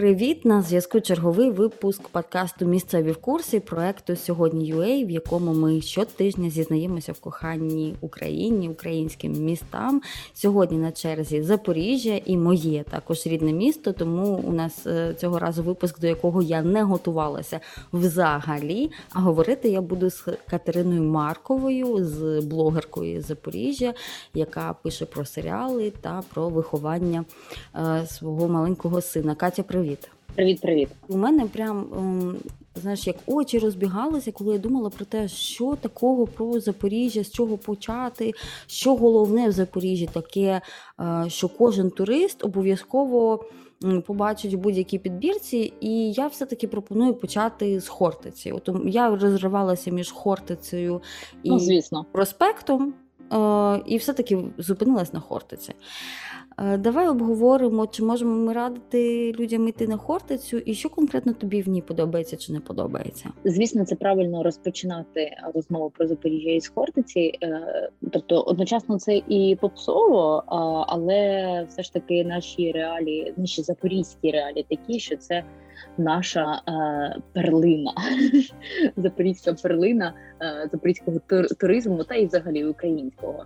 Привіт! На зв'язку черговий випуск подкасту Місцеві в курсі проекту Сьогодні UA, в якому ми щотижня зізнаємося в коханні Україні, українським містам. Сьогодні на черзі Запоріжжя і моє також рідне місто. Тому у нас е, цього разу випуск, до якого я не готувалася взагалі. А говорити я буду з Катериною Марковою, з блогеркою з Запоріжжя, яка пише про серіали та про виховання е, свого маленького сина. Катя, привіт! Привіт, привіт. У мене прям ем, знаєш, як очі розбігалися, коли я думала про те, що такого про Запоріжжя, з чого почати, що головне в Запоріжжі таке, е, що кожен турист обов'язково. Побачить у будь-якій підбірці, і я все-таки пропоную почати з Хортиці. От я розривалася між Хортицею і ну, звісно. проспектом, і все-таки зупинилась на Хортиці. Е, давай обговоримо, чи можемо ми радити людям йти на Хортицю, і що конкретно тобі в ній подобається чи не подобається. Звісно, це правильно розпочинати розмову про Запоріжжя із Хортиці. Е, тобто, одночасно це і попсово, але все ж таки наші реалії, наші запорізькі реалії такі, що це Наша е, перлина, запорізька перлина е, запорізького туризму та і взагалі українського.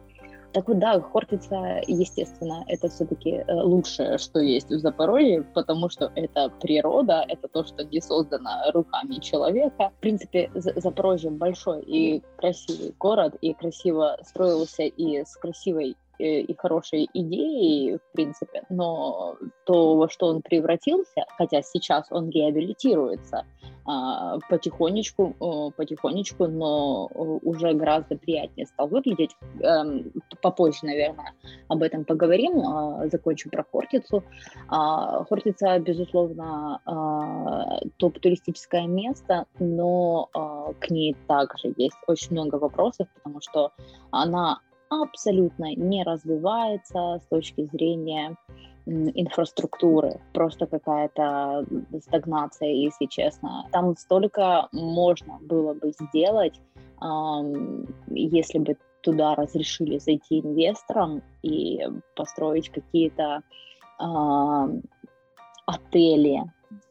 Так вот, да, Хортица, естественно, это все-таки э, лучшее, что есть в Запорожье, потому что это природа, это то, что не создано руками человека. В принципе, Запорожье большой и красивый город, и красиво строился и с красивой Э, и хорошей идеей, в принципе, но то, во что он превратился, хотя сейчас он реабилитируется а, потихонечку, потихонечку, но уже гораздо приятнее стал выглядеть. Эм, попозже, наверное, об этом поговорим. А, закончу про Хортицу. А, Хортица, безусловно, топ-туристическое место, но к ней также есть очень много вопросов, потому что она абсолютно не развивается с точки зрения инфраструктуры. Просто какая-то стагнация, если честно. Там столько можно было бы сделать, если бы туда разрешили зайти инвесторам и построить какие-то отели,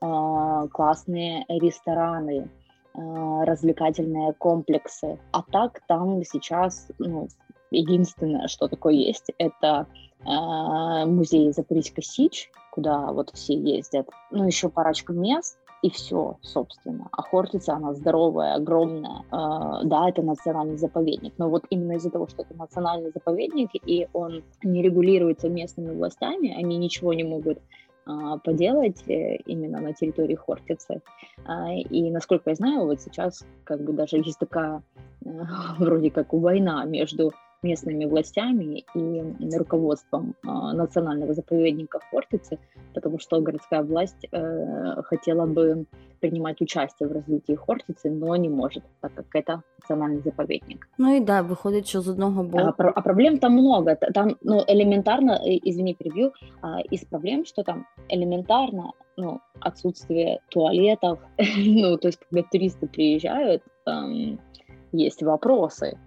а, классные рестораны, а, развлекательные комплексы. А так там сейчас ну, Единственное, что такое есть, это э, музей Запорожька Сич, куда вот все ездят. Ну, еще парочка мест, и все, собственно. А Хортица, она здоровая, огромная. Э, да, это национальный заповедник, но вот именно из-за того, что это национальный заповедник, и он не регулируется местными властями, они ничего не могут э, поделать э, именно на территории Хортицы. И насколько я знаю, вот сейчас как бы даже есть такая э, вроде как война между местными властями и руководством э, национального заповедника Фортицы, потому что городская власть э, хотела бы принимать участие в развитии Хортицы, но не может, так как это национальный заповедник. Ну и да, выходит, что с одного боку. А, а проблем там много. Там, ну, элементарно, извини, перебью, а, из проблем, что там элементарно, ну, отсутствие туалетов, ну, то есть, когда туристы приезжают, там есть вопросы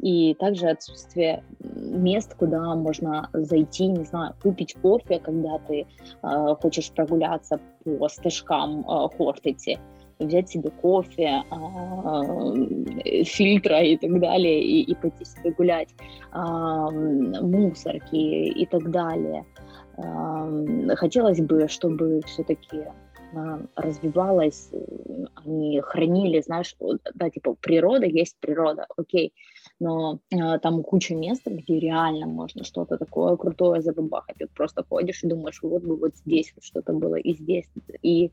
и также отсутствие мест, куда можно зайти, не знаю, купить кофе, когда ты э, хочешь прогуляться по стежкам э, Хортицы, взять себе кофе, э, фильтра и так далее, и, и пойти себе гулять, э, мусорки и так далее. Э, хотелось бы, чтобы все-таки развивалась, они хранили, знаешь, да, типа природа есть природа, окей, но э, там куча мест, где реально можно что-то такое крутое забабахать. Вот просто ходишь и думаешь, вот бы вот здесь вот что-то было, и здесь, и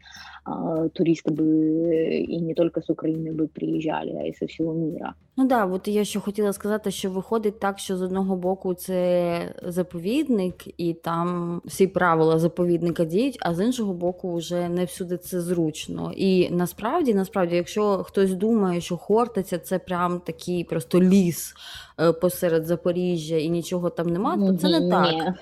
э, туристы бы и не только с Украины бы приїжджали, а й со всього міра. Ну да, от я ще хотіла сказати, що виходить так, що з одного боку це заповідник, і там всі правила заповідника діють, а з іншого боку, вже не всюди це зручно. І насправді, насправді, якщо хтось думає, що Хортиця це прям такий просто ліс посеред Запоріжжя і нічого там нема, то це не так.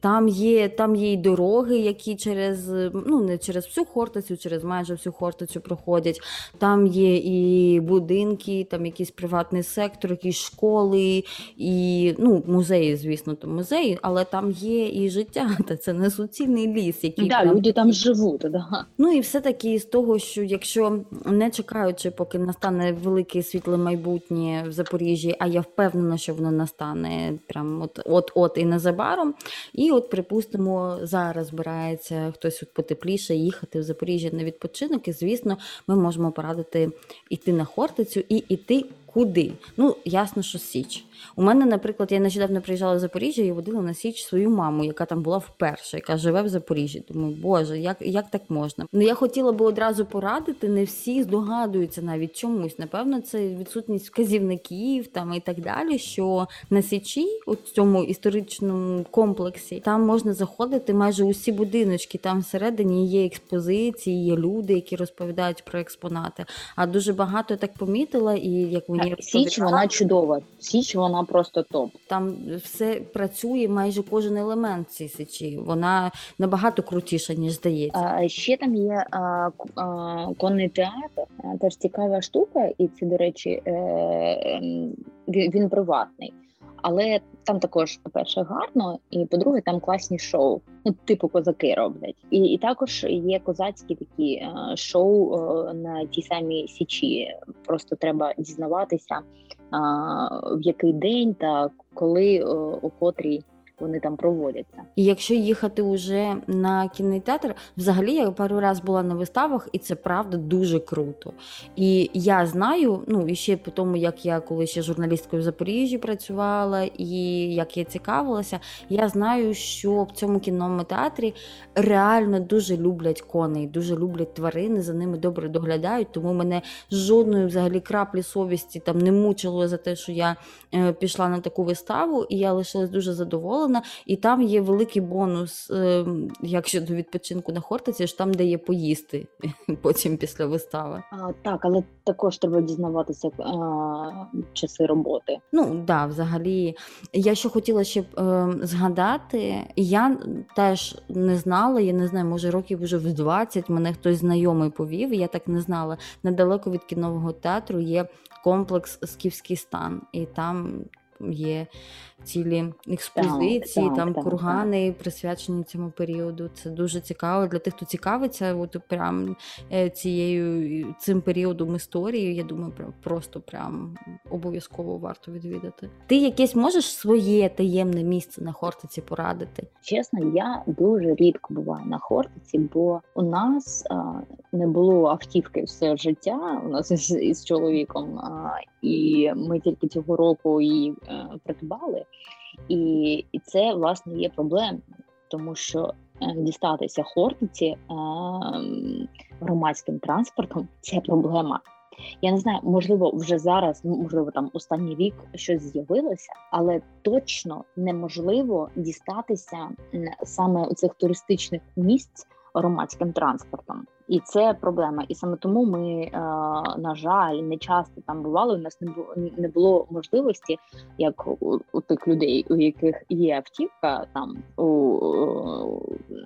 Там є, там є й дороги, які через ну не через всю Хортицю, через майже всю Хортицю проходять. Там є і будинки, там якийсь приватний сектор, якісь школи, і ну, музеї, звісно, то музеї, але там є і життя. Та це не суцільний ліс, який Да, прям люди там живуть, да. Ну і все-таки з того, що якщо не чекаючи, поки настане велике світле майбутнє в Запоріжжі, а я впевнена, що воно настане прям от от от і незабаром. І от, припустимо, зараз збирається хтось от потепліше їхати в Запоріжжя на відпочинок. І звісно, ми можемо порадити йти на Хортицю і йти куди. Ну, ясно, що Січ. У мене, наприклад, я нещодавно приїжджала в Запоріжжя і водила на Січ свою маму, яка там була вперше, яка живе в Запоріжжі. Думаю, боже, як, як так можна? Ну я хотіла би одразу порадити. Не всі здогадуються навіть чомусь. Напевно, це відсутність вказівників там і так далі. Що на Січі, у цьому історичному комплексі, там можна заходити майже усі будиночки. Там всередині є експозиції, є люди, які розповідають про експонати. А дуже багато так помітила, і як мені Так, Січ вона чудова. Січ вона просто топ. там все працює майже кожен елемент цієї січі. Вона набагато крутіша, ніж здається. А, ще там є а, а, конний театр, теж цікава штука, і це, до речі, е, він приватний. Але там також, по-перше, гарно, і по-друге, там класні шоу. Ну, типу козаки роблять. І, і також є козацькі такі е, шоу е, на тій самій січі. Просто треба дізнаватися, е, в який день та коли, о котрій вони там проводяться. І якщо їхати уже на кінотеатр, взагалі я пару раз була на виставах, і це правда дуже круто. І я знаю, ну і ще по тому, як я коли ще журналісткою в Запоріжжі працювала, і як я цікавилася, я знаю, що в цьому кінотеатрі реально дуже люблять коней, дуже люблять тварини, за ними добре доглядають. Тому мене жодної взагалі краплі совісті там не мучило за те, що я е, пішла на таку виставу, і я лишилась дуже задоволена. І там є великий бонус, е, як щодо відпочинку на Хортиці, ж там, де є поїсти потім після вистави. А, так, але також треба дізнаватися а, часи роботи. Ну да, взагалі, я що хотіла ще е, згадати, я теж не знала, я не знаю, може років вже в 20 мене хтось знайомий повів, і я так не знала. Недалеко від кінового театру є комплекс Скіфський стан, і там є цілі експозиції, так, там так, кургани присвячені цьому періоду. Це дуже цікаво для тих, хто цікавиться, от прям е, цією цим періодом історії. Я думаю, прям просто прям обов'язково варто відвідати. Ти якесь можеш своє таємне місце на Хортиці порадити? Чесно, я дуже рідко буваю на Хортиці, бо у нас а, не було автівки все життя. У нас із, із чоловіком, а, і ми тільки цього року її е, придбали. І, і це власне є проблемою, тому що е, дістатися Хортиці е, громадським транспортом це проблема. Я не знаю, можливо, вже зараз, ну, можливо, там останній рік щось з'явилося, але точно неможливо дістатися саме у цих туристичних місць громадським транспортом. І це проблема. І саме тому ми, е, на жаль, не часто там бували. У нас не було не було можливості, як у, у тих людей, у яких є автівка, там у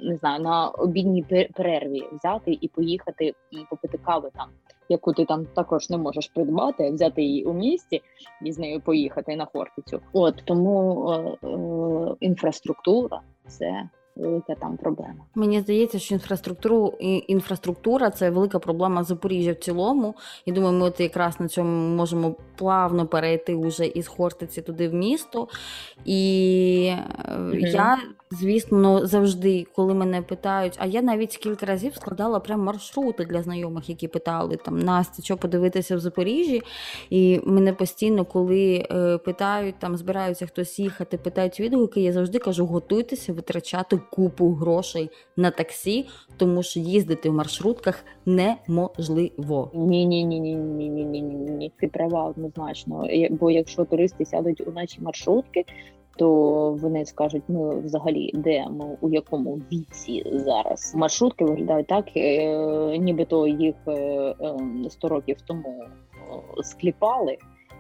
не знаю, на обідній пер- перерві взяти і поїхати м, попити кави там, яку ти там також не можеш придбати, взяти її у місті і з нею поїхати на Хортицю. От тому е, е, інфраструктура це велика там проблема. Мені здається, що інфраструктуру і інфраструктура це велика проблема Запоріжжя в цілому. І думаю, ми от якраз на цьому можемо плавно перейти уже із Хортиці туди в місто. І е, я, звісно, завжди, коли мене питають, а я навіть кілька разів складала прям маршрути для знайомих, які питали там Настя, що подивитися в Запоріжжі. І мене постійно, коли е, питають, там збираються хтось їхати, питають відгуки, я завжди кажу: готуйтеся витрачати купу грошей на таксі, тому що їздити в маршрутках неможливо. Ні, ні, ні, ні, ні, ні, ні, ні, ні. Ти права однозначно. Бо якщо туристи сядуть у наші маршрутки, то вони скажуть, ми взагалі де ми у якому віці зараз. Маршрутки виглядають так, е, нібито їх е, е, 100 років тому е, скліпали.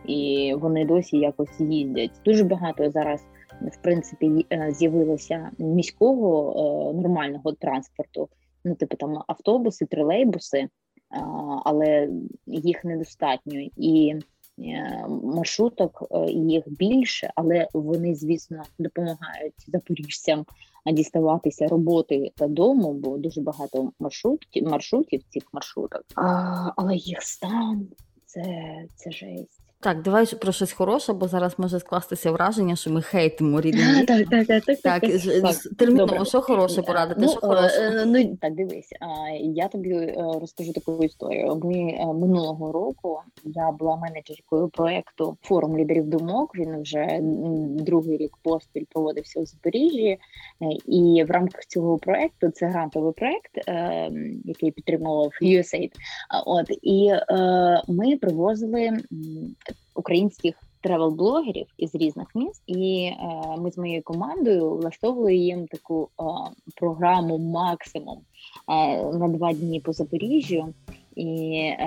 і вони досі якось їздять. Дуже багато зараз. В принципі, е, з'явилося міського е, нормального транспорту, ну типу там автобуси, тролейбуси, але їх недостатньо і Е, маршруток е, їх більше, але вони, звісно, допомагають запоріжцям діставатися роботи та дому, бо дуже багато маршрутів маршрутів цих маршруток. А, Але їх стан це, це жесть. Так, давай про щось хороше, бо зараз може скластися враження, що ми хейтимо. Так, так, так, так, так, так, терміново, що хороше порадити? Ну, що хороше? Е, ну так дивись, я тобі е, розкажу таку історію. Ми е, минулого року я була менеджеркою проекту форум лідерів думок. Він вже другий рік поспіль проводився у Запоріжжі, і в рамках цього проекту це грантовий проект, який підтримував USAID. От і ми привозили українських тревел-блогерів із різних міст, і е, ми з моєю командою влаштовували їм таку е, програму максимум е, на два дні по Запоріжжю. І е,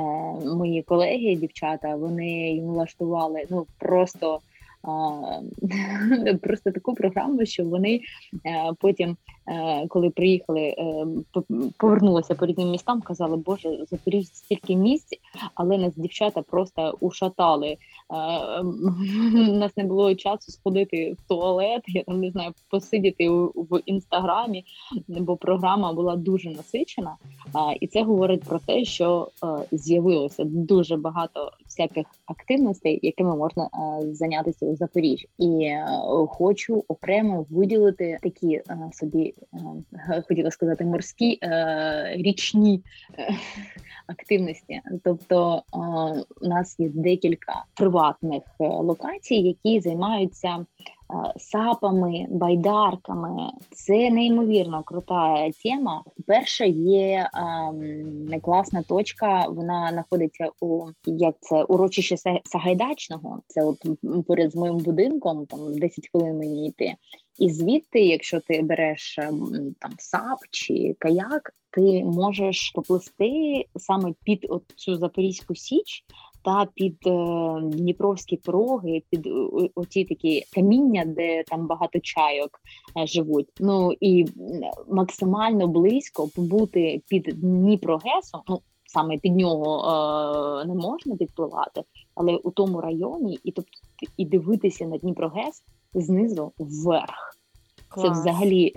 мої колеги, дівчата, вони їм влаштували ну просто просто таку програму, що вони е, потім, е, коли приїхали, е, повернулися по рідним містам, казали, Боже, Запоріжжя стільки місць, але нас дівчата просто ушатали. У нас не було часу сходити в туалет, я там не знаю, посидіти в інстаграмі, бо програма була дуже насичена. І це говорить про те, що з'явилося дуже багато всяких активностей, якими можна зайнятися у Запоріжжі, і е, хочу окремо виділити такі е, собі е, хотіла сказати морські річні активності. Тобто у нас є декілька приватних локацій, які займаються. Сапами, байдарками це неймовірно крута тема. Перша є ем, класна точка. Вона знаходиться у як це урочище Сагайдачного. Це от поряд з моїм будинком, там 10 хвилин мені йти. І звідти, якщо ти береш ем, там сап чи каяк, ти можеш поплисти саме під цю Запорізьку Січ та під е, Дніпровські пороги, під оці такі каміння, де там багато чайок е, живуть. Ну і максимально близько побути під Дніпрогесом. Ну саме під нього е, не можна підпливати, але у тому районі, і тобто і дивитися на Дніпрогес знизу вверх. Клас. Це взагалі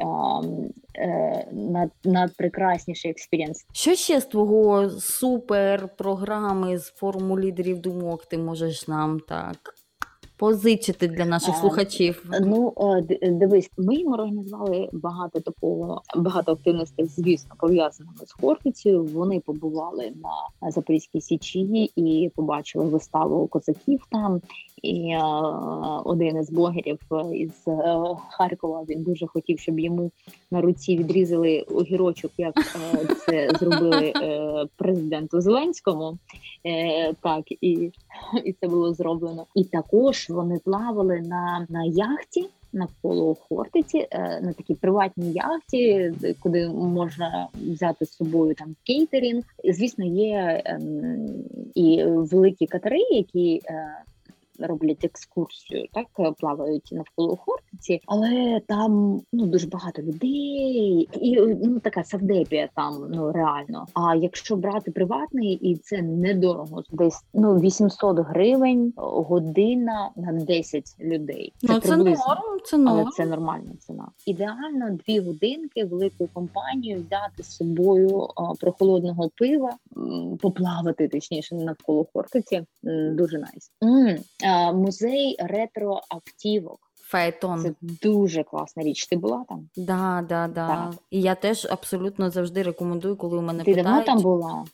е, над, надпрекрасніший experience. Що ще з твого супер програми з форуму лідерів думок ти можеш нам так позичити для наших слухачів? Ну дивись, ми їм організували багато такого, багато активностей, звісно, пов'язаними з Хортицею. Вони побували на Запорізькій Січі і побачили виставу козаків там. І е, один із блогерів із е, Харкова він дуже хотів, щоб йому на руці відрізали огірочок, як е, це зробили е, президенту Зеленському. Е, так і і це було зроблено. І також вони плавали на, на яхті. Навколо Хортиці на такій приватній яхті, куди можна взяти з собою там кейтерінг. Звісно, є ем, і великі катери, які роблять екскурсію, так е, плавають навколо Хортиці, але там ну дуже багато людей, і ну така савдепія там ну реально. А якщо брати приватний, і це недорого, десь ну 800 гривень година на 10 людей. Це ну, це норм, це норм. але це нормальна ціна. Ідеально дві годинки великою компанією взяти з собою а, прохолодного пива, поплавати точніше навколо Хортиці. Дуже найс. Nice музей ретроактивок. Фаетон. Це дуже класна річ. Ти була там? Да, да, да. Так. І я теж абсолютно завжди рекомендую, коли у мене Ти питають. давно там була?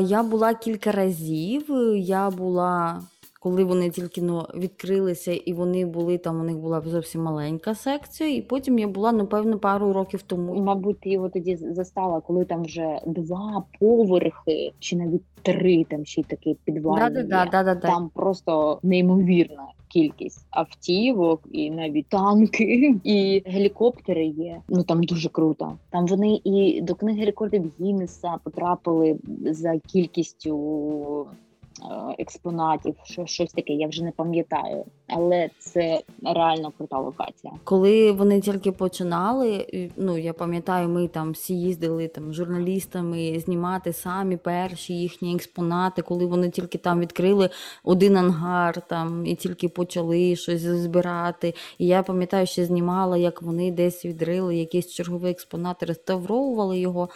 Я була кілька разів. Я була коли вони тільки ну, відкрилися, і вони були там, у них була зовсім маленька секція, і потім я була, напевно, пару років тому. Мабуть, ти його тоді застала, коли там вже два поверхи, чи навіть три там ще й такий підвал. Да, да, да, да, Там просто неймовірна кількість автівок, і навіть танки, і гелікоптери є. Ну там дуже круто. Там вони і до книги рекордів Гіннеса потрапили за кількістю експонатів, що щось таке, я вже не пам'ятаю, але це реально крута локація. Коли вони тільки починали, ну я пам'ятаю, ми там всі їздили там журналістами знімати самі перші їхні експонати, коли вони тільки там відкрили один ангар там і тільки почали щось збирати. І я пам'ятаю, що знімала, як вони десь відрили якісь чергові експонати, реставровували його.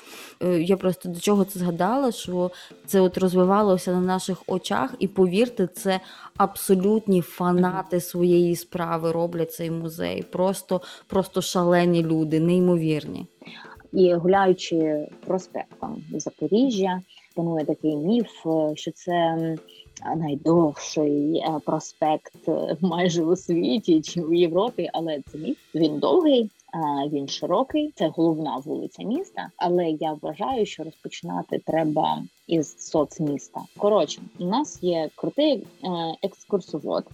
Е, я просто до чого це згадала, що це от розвивалося на наших очах, і повірте, це абсолютні фанати своєї справи роблять цей музей. Просто, Просто шалені люди, неймовірні. І гуляючи проспектом Запоріжжя, панує такий міф, що це найдовший е, проспект е, майже у світі чи в Європі, але це міф. Він довгий. Він широкий, це головна вулиця міста. Але я вважаю, що розпочинати треба із соцміста. Коротше, у нас є крутий е, екскурсовод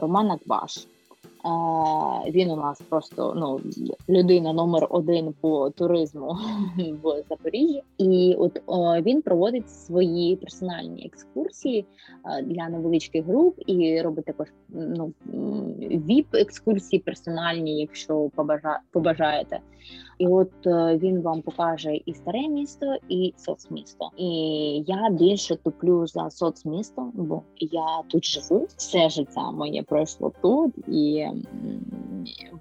Роман Акбаш. Він у нас просто ну людина номер один по туризму в Запоріжжі, і от він проводить свої персональні екскурсії для невеличких груп і робить також ну віп екскурсії персональні, якщо побажаєте. І от е, він вам покаже і старе місто, і соцмісто. І я більше туплю за соцмісто, бо я тут живу. Все життя моє пройшло тут, і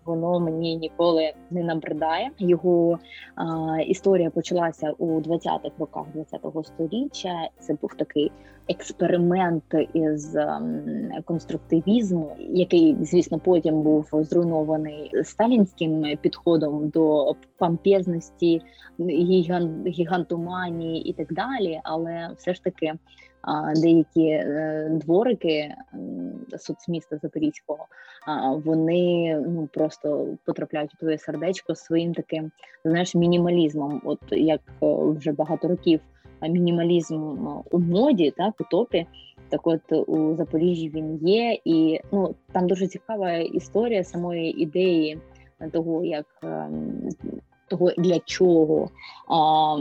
воно мені ніколи не набридає. Його а, історія почалася у 20-х роках 20-го століття. Це був такий експеримент із конструктивізму, який, звісно, потім був зруйнований сталінським підходом до пампезності, гігантоманії і так далі. Але все ж таки деякі е, дворики соцміста Запорізького, вони ну просто потрапляють у твоє сердечко своїм таким знаєш мінімалізмом. От як вже багато років мінімалізм у моді, так у топі. Так, от у Запоріжжі він є, і ну там дуже цікава історія самої ідеї того, як ем, того для чого а,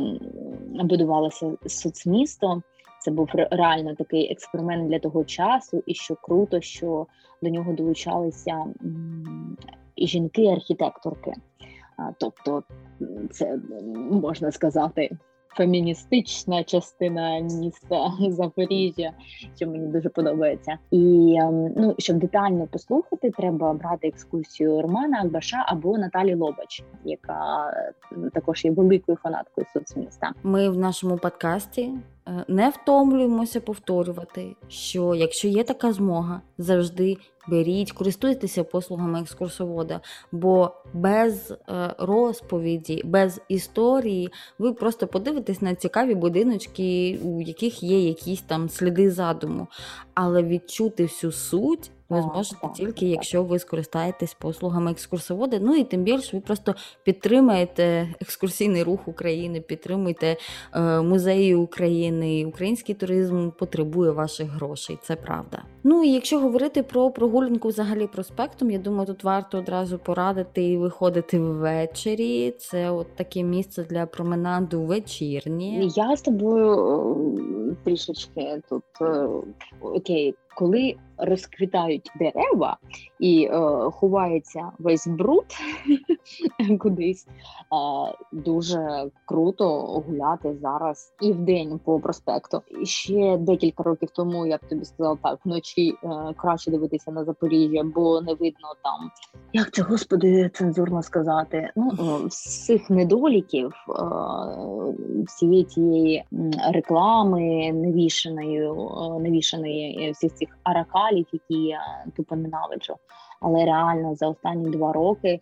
будувалося соцмісто. Це був реально такий експеримент для того часу, і що круто, що до нього долучалися жінки-архітекторки. Тобто, це можна сказати феміністична частина міста Запоріжжя, що мені дуже подобається. І ем, ну щоб детально послухати, треба брати екскурсію Романа Акбаша або Наталі Лобач, яка також є великою фанаткою соцміста. Ми в нашому подкасті Е, не втомлюємося повторювати, що якщо є така змога, завжди беріть, користуйтеся послугами екскурсовода, бо без е, розповіді, без історії ви просто подивитесь на цікаві будиночки, у яких є якісь там сліди задуму, але відчути всю суть ви зможете тільки, якщо ви скористаєтесь послугами екскурсовода. Ну і тим більше ви просто підтримаєте екскурсійний рух України, підтримуєте е, музеї України. Український туризм потребує ваших грошей, це правда. Ну і якщо говорити про прогулянку взагалі проспектом, я думаю, тут варто одразу порадити і виходити ввечері. Це от таке місце для променаду вечірні. Я з тобою е, трішечки тут е, окей, коли розквітають дерева і е, ховається весь бруд кудись. Е, дуже круто гуляти зараз і в день по проспекту. Ще декілька років тому я б тобі сказала так: вночі е, краще дивитися на Запоріжжя, бо не видно там, як це господи цензурно сказати. Ну всіх недоліків е, всієї цієї реклами невішеної, е, невішеної всіх цих аракалів, які я тупо ненавиджу. Але реально за останні два роки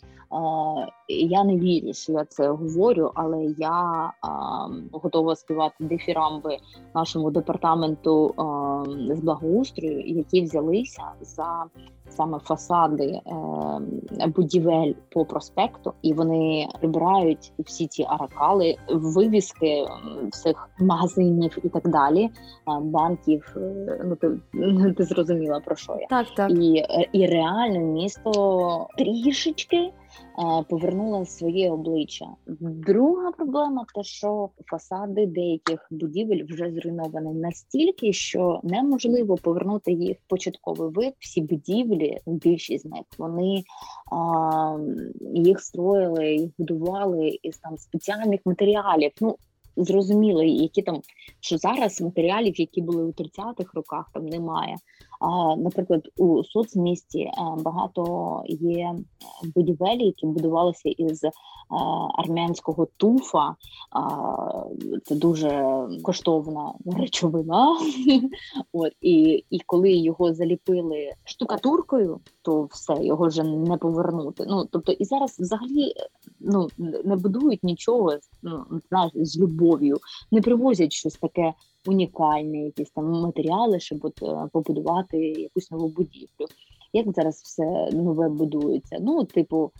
я не вірю, що я це говорю, але я е, готова співати дифірамби нашому департаменту е, з благоустрою, які взялися за саме фасади е, будівель по проспекту, і вони прибирають всі ці аракали, вивіски всіх магазинів і так далі, банків. Ну ти, ти зрозуміла про що я так, так і і реально місто трішечки повернула своє обличчя. Друга проблема те, що фасади деяких будівель вже зруйновані настільки, що неможливо повернути їх в початковий вид. Всі будівлі, більшість з них вони а, їх строїли, їх будували із там спеціальних матеріалів. Ну зрозуміли, які там що зараз матеріалів, які були у 30-х роках, там немає. А, Наприклад, у соцмісті е, багато є будівель, які будувалися із е, армянського туфа. Це дуже коштовна речовина. От і і коли його заліпили штукатуркою, то все його вже не повернути. Ну тобто, і зараз взагалі ну не будують нічого ну, знаєш, з любов'ю, не привозять щось таке унікальне, якісь там матеріали, щоб от е, побудувати якусь нову будівлю. Як зараз все нове будується? Ну, типу,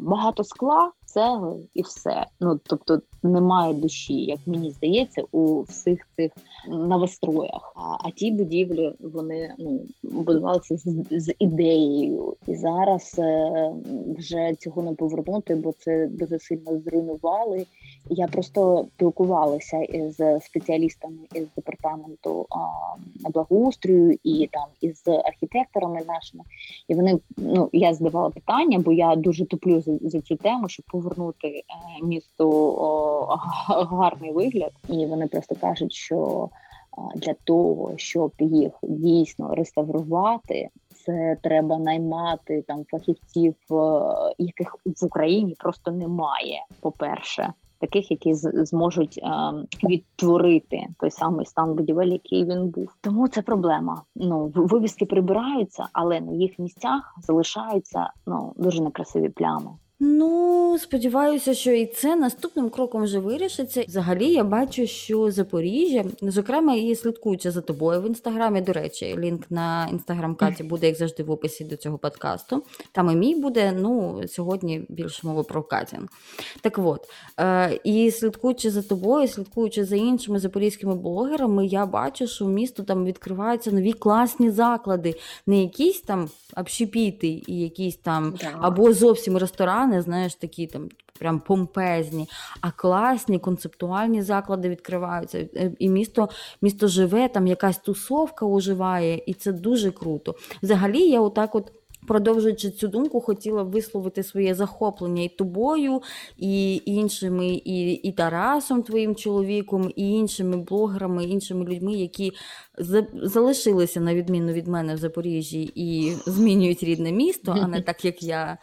багато скла, цегли і все. Ну тобто немає душі, як мені здається, у всіх цих новостроях. А а ті будівлі вони ну будувалися з, з ідеєю, і зараз е, вже цього не повернути, бо це дуже сильно зруйнували. Я просто спілкувалася із спеціалістами із департаменту а, благоустрою і там із архітекторами нашими, і вони ну я задавала питання, бо я дуже туплю за, за цю тему, щоб повернути е, місту о, гарний вигляд, і вони просто кажуть, що для того, щоб їх дійсно реставрувати, це треба наймати там фахівців, е, яких в Україні просто немає. По перше, таких, які зможуть е, відтворити той самий стан будівель, який він був. Тому це проблема. Ну вивіски прибираються, але на їх місцях залишаються ну дуже некрасиві плями. Ну, сподіваюся, що і це наступним кроком вже вирішиться. Взагалі, я бачу, що Запоріжжя, зокрема, і слідкуючи за тобою в інстаграмі. До речі, лінк на інстаграм Каті буде, як завжди, в описі до цього подкасту. Там і мій буде. Ну, сьогодні більше мови про Катін. Так от, е, і слідкуючи за тобою, слідкуючи за іншими запорізькими блогерами, я бачу, що в місто там відкриваються нові класні заклади, не якісь там общепіти і якісь там або зовсім ресторани не знаєш, такі там прям помпезні, а класні концептуальні заклади відкриваються. Е, і місто місто живе, там якась тусовка оживає, і це дуже круто. Взагалі, я отак от. Продовжуючи цю думку, хотіла висловити своє захоплення і тобою, і іншими, і і Тарасом, твоїм чоловіком, і іншими блогерами, іншими людьми, які залишилися на відміну від мене в Запоріжжі і змінюють рідне місто, а не так як я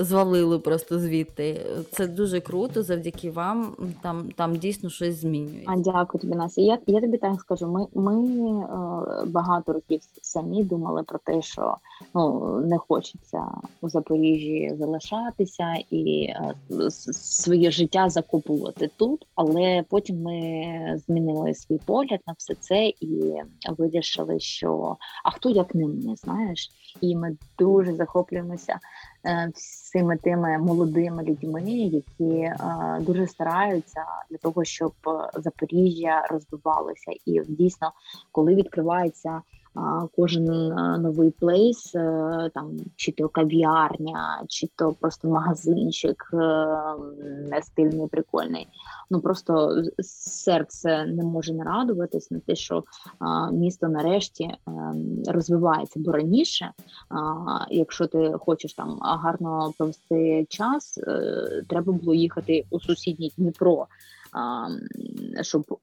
звалили просто звідти. Це дуже круто. Завдяки вам там там дійсно щось змінюється. А дякую тобі, Настя. Я я тобі так скажу. Ми ми е, багато років самі думали про те, що ну не хочеться у Запоріжжі залишатися і е, своє життя закупувати тут, але потім ми змінили свій погляд на все це і вирішили, що а хто як не знаєш, і ми дуже захоплюємося е, всіми тими молодими людьми, які е, дуже стараються для того, щоб Запоріжжя розвивалося, і дійсно, коли відкривається кожен новий плейс, е, там чи то кав'ярня, чи то просто магазинчик е, стильний, прикольний. Ну просто серце не може не радуватись на те, що місто нарешті е, розвивається. Бо раніше, якщо ти хочеш там гарно провести час, треба було їхати у сусідній Дніпро. Щоб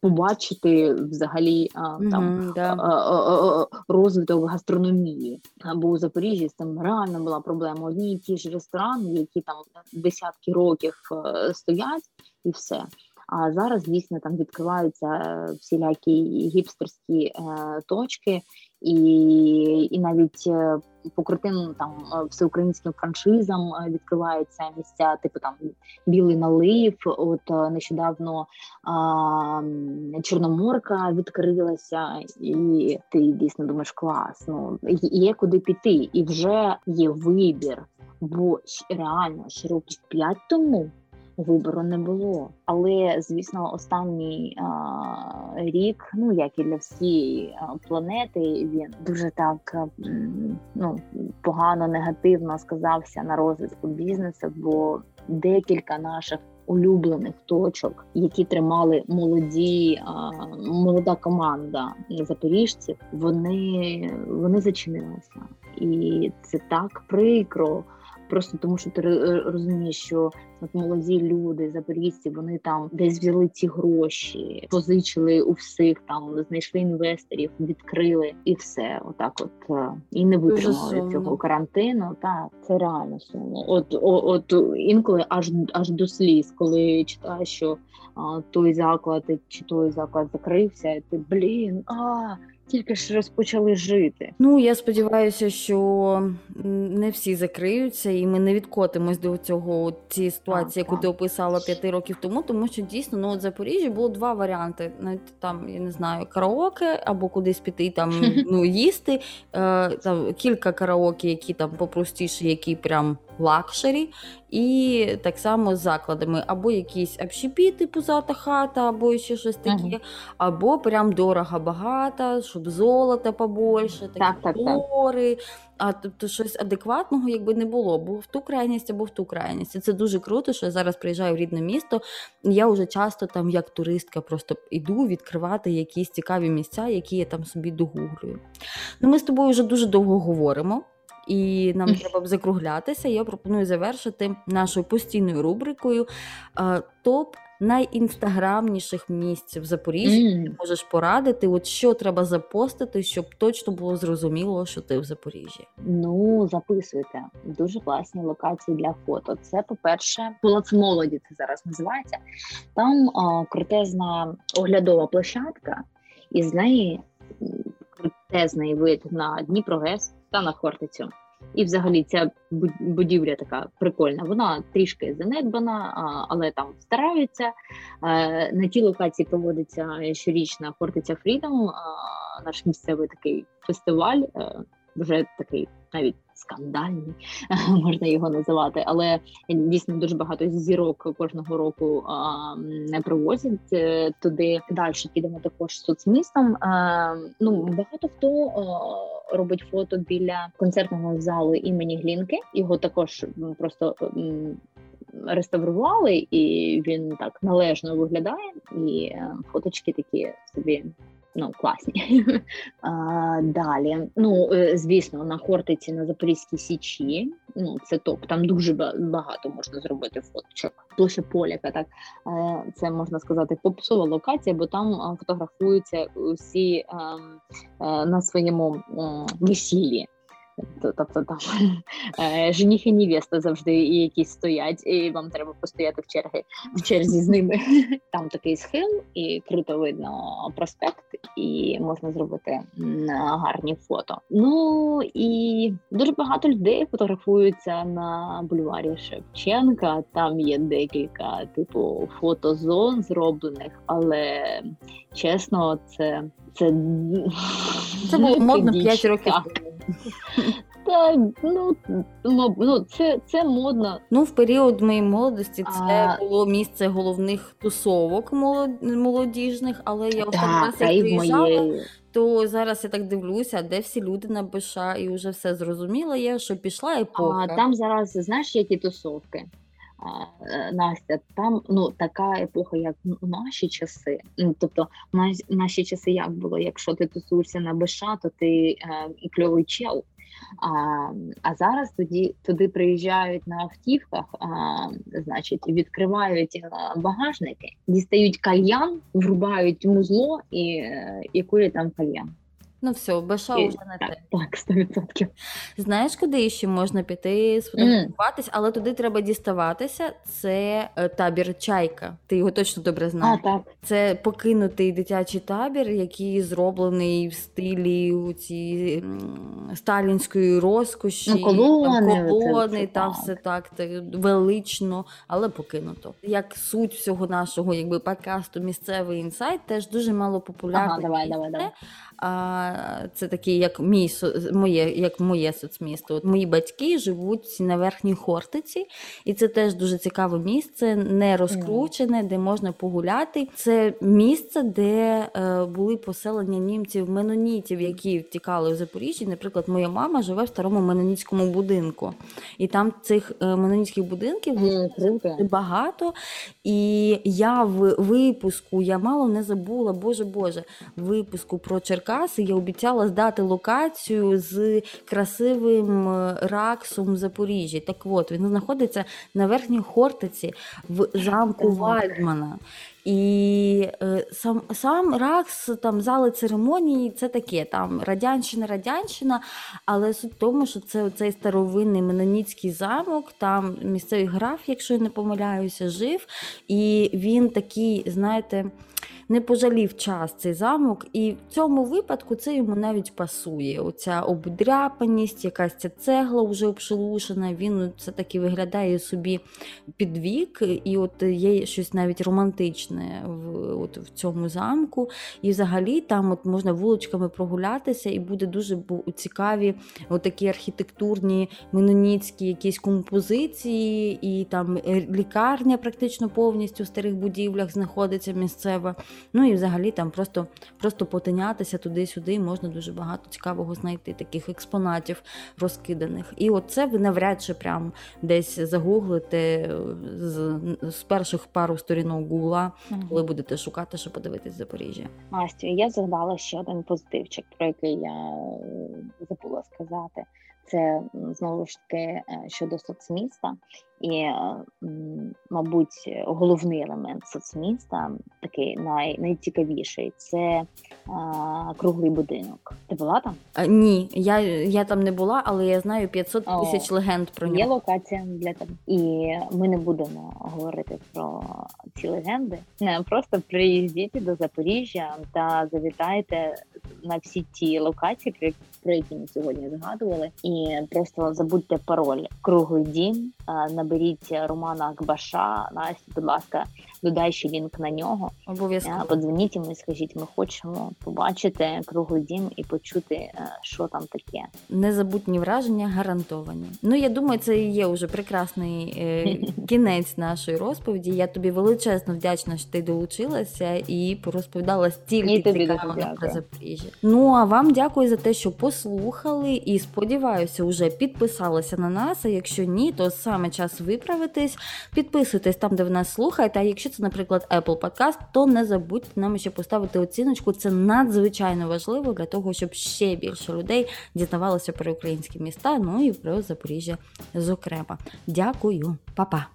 побачити взагалі а, там да. а, а, розвиток гастрономії. Бо у Запоріжжі з цим реально була проблема. Одні і ті ж ресторани, які там десятки років е, стоять, і все. А зараз дійсно там відкриваються е, всілякі гіпстерські е, точки, і і навіть е, по крутим там всеукраїнським франшизам відкриваються місця, типу там білий налив. От нещодавно а, Чорноморка відкрилася, і ти дійсно думаєш клас. Ну є куди піти, і вже є вибір. Бо реально ще років п'ять тому вибору не було. Але звісно, останній а, рік, ну як і для всієї планети, він дуже так ну погано негативно сказався на розвитку бізнесу, бо декілька наших улюблених точок, які тримали молоді, а, молода команда запоріжців, вони, вони зачинилися, і це так прикро. Просто тому, що ти ро- розумієш, що от молоді люди, запоріжці, вони там десь взяли ці гроші, позичили у всіх там, знайшли інвесторів, відкрили і все. Отак, от е, і не витримали цього карантину. Так, це реально сумно. От, от інколи аж аж до сліз, коли читаєш, що а, той заклад чи той заклад закрився, і ти блін, а тільки ж розпочали жити. Ну, я сподіваюся, що не всі закриються, і ми не відкотимось до цього цієї ситуації, яку ти описала п'яти років тому, тому що дійсно ну от в Запоріжжі було два варіанти. Навіть там, я не знаю, караоке або кудись піти там ну, їсти. Е, там кілька караоке, які там попростіші, які прям luxury, і так само з закладами, або якісь общепі, типу зата хата, або ще щось таке, Мгм. або прям дорого багато, щоб золота побольше, такі Так, так, так. гори. А тобто щось адекватного якби не було, бо в ту крайність або в ту крайність. І це дуже круто, що я зараз приїжджаю в рідне місто. і Я вже часто там, як туристка, просто йду відкривати якісь цікаві місця, які я там собі догуглюю. Ну, ми з тобою вже дуже довго говоримо. І нам треба б закруглятися. Я пропоную завершити нашою постійною рубрикою е, топ найінстаграмніших місць в Запоріжжі. М. Можеш порадити, от що треба запостити, щоб точно було зрозуміло, що ти в Запоріжжі. Ну, записуйте дуже класні локації для фото. Це, по-перше, Палац молоді це зараз називається. Там а, крутезна оглядова площадка, і з неї крутезний вид на Дніпрогес та на Хортицю. І взагалі ця будівля така прикольна. Вона трішки занедбана, але там стараються. Е, На тій локації проводиться щорічна Хортиця Фрідом, наш місцевий такий фестиваль, е, вже такий навіть скандальний, можна його називати. Але дійсно дуже багато зірок кожного року не привозять е, туди. Далі підемо також соцмістом. Ну багато хто робить фото біля концертного залу імені Глінки. Його також просто. Реставрували, і він так належно виглядає, і е, фоточки такі собі ну класні. А, далі, ну е, звісно, на Хортиці на Запорізькій Січі. Ну це топ. Там дуже багато можна зробити фоточок. Площа Поляка, так Е, це можна сказати попсова локація, бо там е, фотографуються усі ем, на своєму весіллі. Тобто там е, жених і невеста завжди і якісь стоять, і вам треба постояти в черги в черзі з ними. Там такий схил, і круто видно проспект, і можна зробити гарні фото. Ну і дуже багато людей фотографуються на бульварі Шевченка. Там є декілька типу фотозон зроблених, тому чесно, це це, Це було модно. 5 років Так. Та, ну, ну, ну це, це модно. Ну, в період моєї молодості це А- було місце головних тусовок молодіжних, але я раз як приїжджала, то зараз я так дивлюся, де всі люди на БШ, і вже все зрозуміло Я що пішла епоха. А, там зараз знаєш, які тусовки. Е, Настя, там ну така епоха, як у наші часи. Ну, тобто, в наші часи як було? Якщо ти тусуєшся на БШ, то ти е, кльовий чел. А, а зараз тоді туди приїжджають на автівках, а, значить, відкривають е, багажники, дістають кальян, врубають музло і, е, і курять там кальян. Ну все, БШ І- вже не те. Так, так, 100%. Знаєш, куди ще можна піти сфотографуватись, але туди треба діставатися. Це е, табір Чайка. Ти його точно добре А, знаєш. так. Це покинутий дитячий табір, який зроблений в стилі у ці м, сталінської розкоші, Ну, колони, там, колони це- це та так. все так, так велично, але покинуто. Як суть всього нашого якби подкасту місцевий інсайт, теж дуже мало популярне Ага, давай, давай, давай. Це такий, як мій моє, як моє соцмісто. От мої батьки живуть на верхній Хортиці, і це теж дуже цікаве місце, не розкручене, де можна погуляти. Це місце, де е, були поселення німців менонітів, які втікали в Запоріжжі. Наприклад, моя мама живе в старому менонітському будинку, і там цих е, менонітських будинків mm, багато. І я в випуску я мало не забула, боже Боже, випуску про Черкаси я обіцяла здати локацію з красивим е, раксом в Запоріжжі. Так от він знаходиться на верхній Хортиці в замку Вальдмана. І е, сам сам Ракс, там зали церемонії, це таке, там радянщина, радянщина, але суть в тому, що це цей старовинний Меноніцький замок, там місцевий граф, якщо я не помиляюся, жив. І він такий, знаєте не пожалів час цей замок, і в цьому випадку це йому навіть пасує. Оця обдряпаність, якась ця цегла вже обшелушена. Він це таки виглядає собі під вік, і от є щось навіть романтичне в от в цьому замку. І взагалі там от можна вуличками прогулятися, і буде дуже цікаві такі архітектурні меноніцькі якісь композиції, і там е, лікарня практично повністю в старих будівлях знаходиться місцева. Ну і взагалі там просто просто потинятися туди-сюди, можна дуже багато цікавого знайти, таких експонатів розкиданих. І от це ви навряд чи прям десь загуглите е, з, з перших пару сторінок Гугла, коли будете шукати, що подивитись Запоріжжя. Настю, я згадала ще один позитивчик, про який я е, забула сказати. Це знову ж таки е, щодо соцміста. І, мабуть, головний елемент соцміста, такий най, найцікавіший, це а, круглий будинок. Ти була там? А, ні, я я там не була, але я знаю 500 тисяч легенд про нього. Є локація для тебе. І ми не будемо говорити про ці легенди. Не просто приїздіть до Запоріжжя та завітайте на всі ті локації, про, про які ми сьогодні згадували, і просто забудьте пароль круглий дім. на наберіть Романа Акбаша. Настя, будь ласка, додай ще лінк на нього. Обов'язково подзвоніть йому і скажіть, ми хочемо побачити круглий дім і почути, е, що там таке. Незабутні враження гарантовані. Ну я думаю, це і є вже прекрасний е, кінець нашої розповіді. Я тобі величезно вдячна, що ти долучилася і порозповідала стільки цікавого про Запоріжжя. Ну а вам дякую за те, що послухали, і сподіваюся, вже підписалися на нас. А якщо ні, то саме час виправитись. Підписуйтесь там, де ви нас слухаєте. А якщо це, наприклад, Apple Podcast, то не забудьте нам ще поставити оціночку. Це надзвичайно важливо для того, щоб ще більше людей дізнавалося про українські міста, ну і про Запоріжжя, зокрема. Дякую, Па-па!